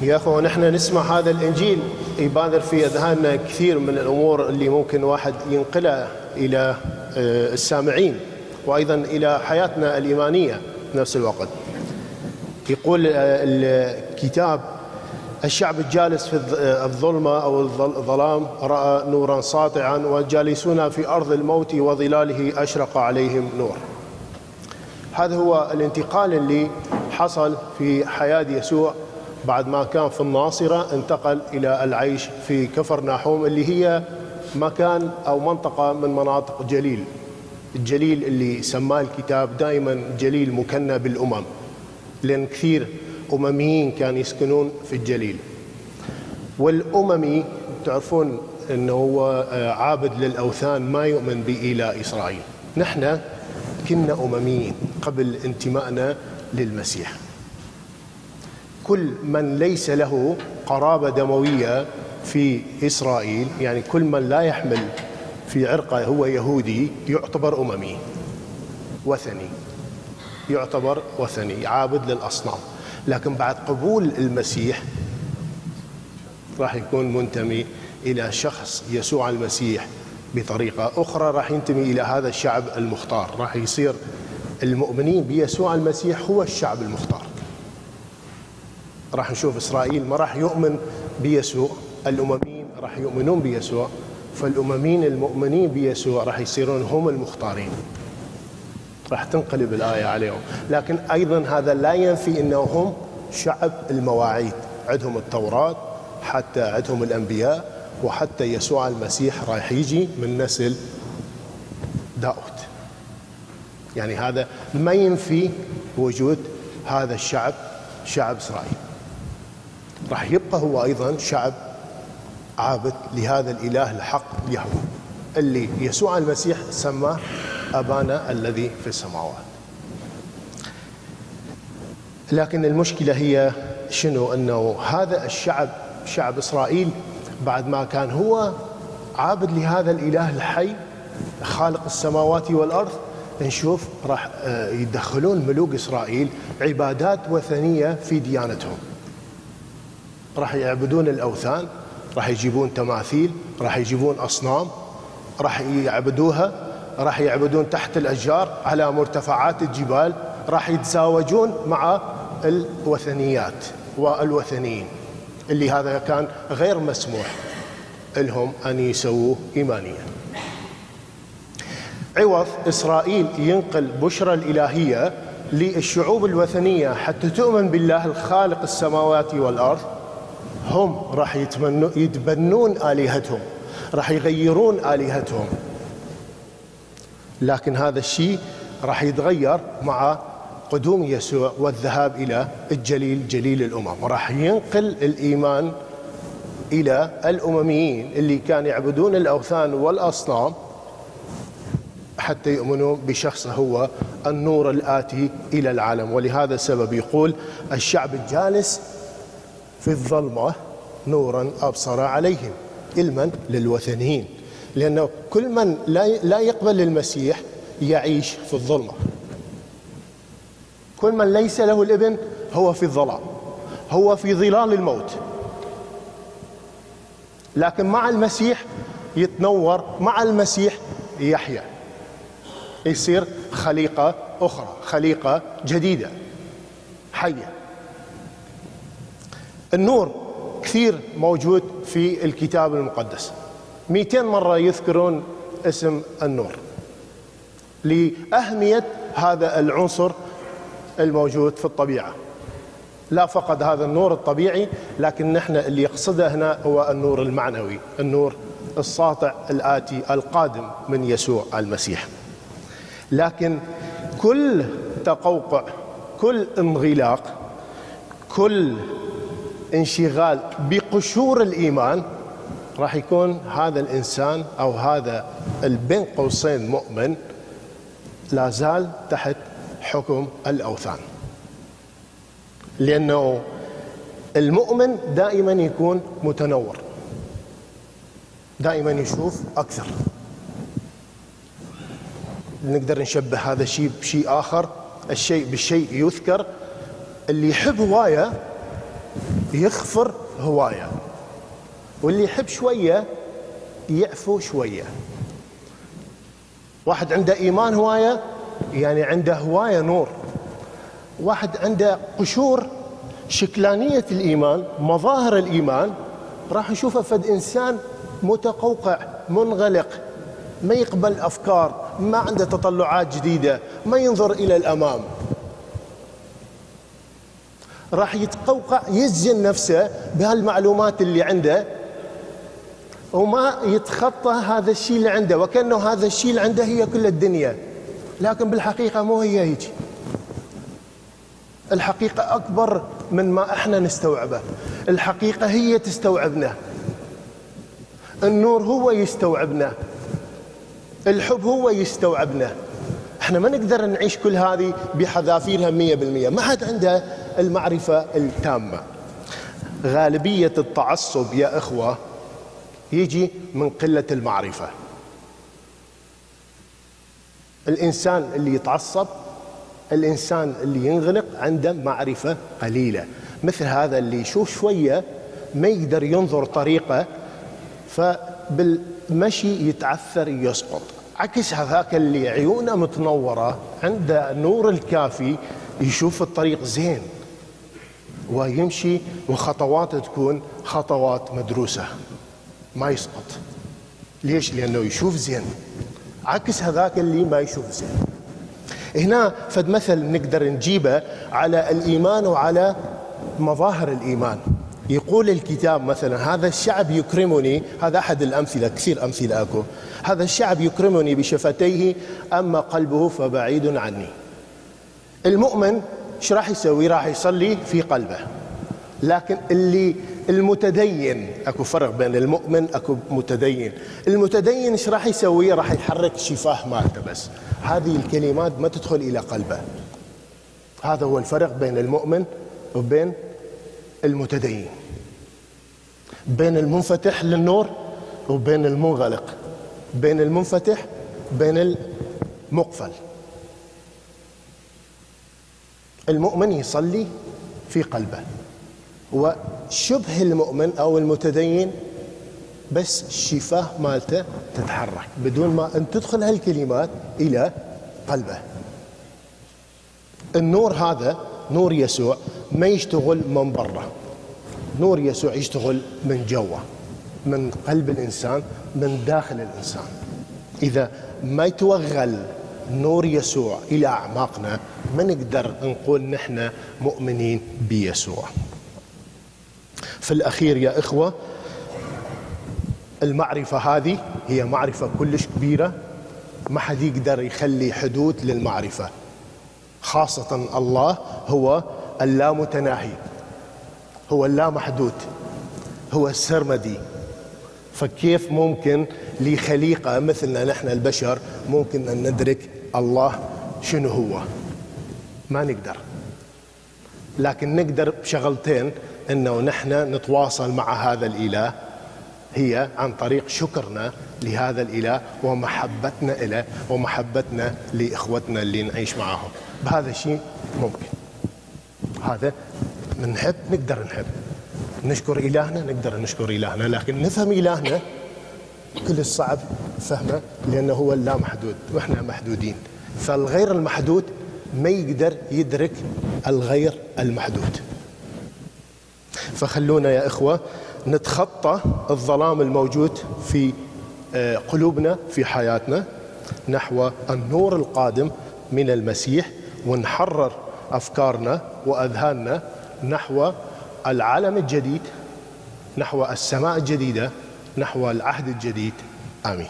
يا أخوان نحن نسمع هذا الإنجيل يبادر في أذهاننا كثير من الأمور اللي ممكن واحد ينقلها إلى آه، السامعين وأيضا إلى حياتنا الإيمانية بنفس الوقت. يقول آه، الكتاب الشعب الجالس في الظلمة أو الظلام رأى نورا ساطعا والجالسون في أرض الموت وظلاله أشرق عليهم نور. هذا هو الانتقال اللي حصل في حياة يسوع بعد ما كان في الناصرة انتقل إلى العيش في كفر ناحوم اللي هي مكان أو منطقة من مناطق جليل. الجليل اللي سماه الكتاب دائما جليل مكنى بالأمم لأن كثير أمميين كانوا يسكنون في الجليل. والأممي تعرفون أنه هو آه، عابد للأوثان ما يؤمن بإله إسرائيل. نحن كنا أمميين قبل انتمائنا للمسيح. كل من ليس له قرابة دموية في إسرائيل يعني كل من لا يحمل في عرقه هو يهودي يعتبر أممي وثني يعتبر وثني عابد للأصنام. لكن بعد قبول المسيح راح يكون منتمي إلى شخص يسوع المسيح بطريقة أخرى راح ينتمي إلى هذا الشعب المختار راح يصير المؤمنين بيسوع المسيح هو الشعب المختار. راح نشوف إسرائيل ما راح يؤمن بيسوع. الأمميين راح يؤمنون بيسوع. فالأمميين المؤمنين بيسوع راح يصيرون هم المختارين. راح تنقلب الآية عليهم. لكن أيضا هذا لا ينفي أنه هم شعب المواعيد. عندهم التوراة حتى عندهم الأنبياء وحتى يسوع المسيح راح يجي من نسل داود. يعني هذا ما ينفي وجود هذا الشعب شعب إسرائيل. راح يبقى هو أيضا شعب عابد لهذا الإله الحق يهوه اللي يسوع المسيح سماه أبانا الذي في السماوات. لكن المشكلة هي شنو؟ أنه هذا الشعب شعب إسرائيل بعد ما كان هو عابد لهذا الإله الحي خالق السماوات والأرض نشوف راح آه، يدخلون ملوك إسرائيل عبادات وثنية في ديانتهم. راح يعبدون الأوثان راح يجيبون تماثيل راح يجيبون أصنام راح يعبدوها راح يعبدون تحت الأشجار على مرتفعات الجبال راح يتزاوجون مع الوثنيات والوثنيين. اللي هذا كان غير مسموح لهم أن يسووه إيمانيا. عوض إسرائيل ينقل بشرى الإلهية للشعوب الوثنية حتى تؤمن بالله الخالق السماوات والأرض. هم راح يتبنون آلهتهم راح يغيرون آلهتهم. لكن هذا الشيء راح يتغير مع قدوم يسوع والذهاب إلى الجليل جليل الأمم. راح ينقل الإيمان إلى الأمميين اللي كانوا يعبدون الأوثان والأصنام حتى يؤمنوا بشخصه هو النور الآتي إلى العالم. ولهذا السبب يقول الشعب الجالس في الظلمة نورا أبصر عليهم علما للوثنيين لأنه كل من لا يقبل المسيح يعيش في الظلمة. كل من ليس له الإبن هو في الظلام هو في ظلال الموت. لكن مع المسيح يتنور مع المسيح يحيا. يصير خليقة أخرى خليقة جديدة حية. النور كثير موجود في الكتاب المقدس. 200 مرة يذكرون اسم النور. لأهمية هذا العنصر الموجود في الطبيعة. لا فقط هذا النور الطبيعي لكن نحن اللي يقصده هنا هو النور المعنوي النور الساطع الآتي القادم من يسوع المسيح. لكن كل تقوقع كل انغلاق كل انشغال بقشور الإيمان راح يكون هذا الإنسان أو هذا البين قوسين مؤمن لا زال تحت حكم الأوثان. لأنه المؤمن دائما يكون متنور دائما يشوف أكثر. نقدر نشبه هذا الشيء بشيء آخر الشيء بالشيء يذكر اللي يحب هواية يخفر هواية. واللي يحب شوية يعفو شوية. واحد عنده إيمان هواية يعني عنده هواية نور. واحد عنده قشور شكلانية الإيمان مظاهر الإيمان راح نشوفه فد إنسان متقوقع منغلق ما يقبل أفكار ما عنده تطلعات جديدة ما ينظر إلى الأمام. راح يتقوقع يزن نفسه بهالمعلومات اللي عنده وما يتخطى هذا الشيء اللي عنده وكأنه هذا الشيء اللي عنده هي كل الدنيا. لكن بالحقيقة مو هي هيك. الحقيقة أكبر من ما إحنا نستوعبه. الحقيقة هي تستوعبنا. النور هو يستوعبنا. الحب هو يستوعبنا. إحنا ما نقدر نعيش كل هذه بحذافيرها مية بالمية. ما حد عنده المعرفة التامة. غالبية التعصب يا إخوة يجي من قلة المعرفة. الإنسان اللي يتعصب الإنسان اللي ينغلق عنده معرفة قليلة. مثل هذا اللي يشوف شوية ما يقدر ينظر طريقة فبالمشي يتعثر يسقط. عكس هذاك اللي عيونه متنورة عنده نور الكافي يشوف الطريق زين. ويمشي وخطواته تكون خطوات مدروسة ما يسقط. ليش؟ لأنه يشوف زين. عكس هذاك اللي ما يشوف زين. هنا فد مثل نقدر نجيبه على الإيمان وعلى مظاهر الإيمان. يقول الكتاب مثلا هذا الشعب يكرمني. هذا أحد الأمثلة كثير أمثلة أكو. هذا الشعب يكرمني بشفتيه أما قلبه فبعيد عني. المؤمن إيش راح يسوي؟ راح يصلي في قلبه. لكن اللي المتدين أكو فرق بين المؤمن أكو متدين. المتدين إيش راح يسوي؟ راح يحرك الشفاه مالته بس. هذه الكلمات ما تدخل إلى قلبه. هذا هو الفرق بين المؤمن وبين المتدين. بين المنفتح للنور وبين المنغلق. بين المنفتح بين المقفل. المؤمن يصلي في قلبه. وشبه المؤمن أو المتدين بس الشفاه مالته تتحرك بدون ما أن تدخل هالكلمات إلى قلبه. النور هذا نور يسوع ما يشتغل من برا. نور يسوع يشتغل من جوا من قلب الإنسان من داخل الإنسان. إذا ما يتوغل نور يسوع إلى أعماقنا ما نقدر نقول نحن مؤمنين بيسوع؟ في الأخير يا إخوة المعرفة هذه هي معرفة كلش كبيرة ما حد يقدر يخلي حدود للمعرفة. خاصة الله هو اللامتناهي هو اللامحدود هو السرمدي. فكيف ممكن لخليقة مثلنا نحن البشر ممكن أن ندرك الله شنو هو؟ ما نقدر. لكن نقدر بشغلتين إنه نحن نتواصل مع هذا الإله. هي عن طريق شكرنا لهذا الإله ومحبتنا له ومحبتنا لإخوتنا اللي نعيش معهم بهذا الشيء ممكن. هذا نحب نقدر نحب. نشكر إلهنا نقدر نشكر إلهنا. لكن نفهم إلهنا كل الصعب فهمه لأنه هو اللامحدود وإحنا محدودين. فالغير المحدود ما يقدر يدرك الغير المحدود. فخلونا يا إخوة نتخطى الظلام الموجود في آه، قلوبنا في حياتنا نحو النور القادم من المسيح ونحرر أفكارنا وأذهاننا نحو العالم الجديد نحو السماء الجديدة نحو العهد الجديد. آمين.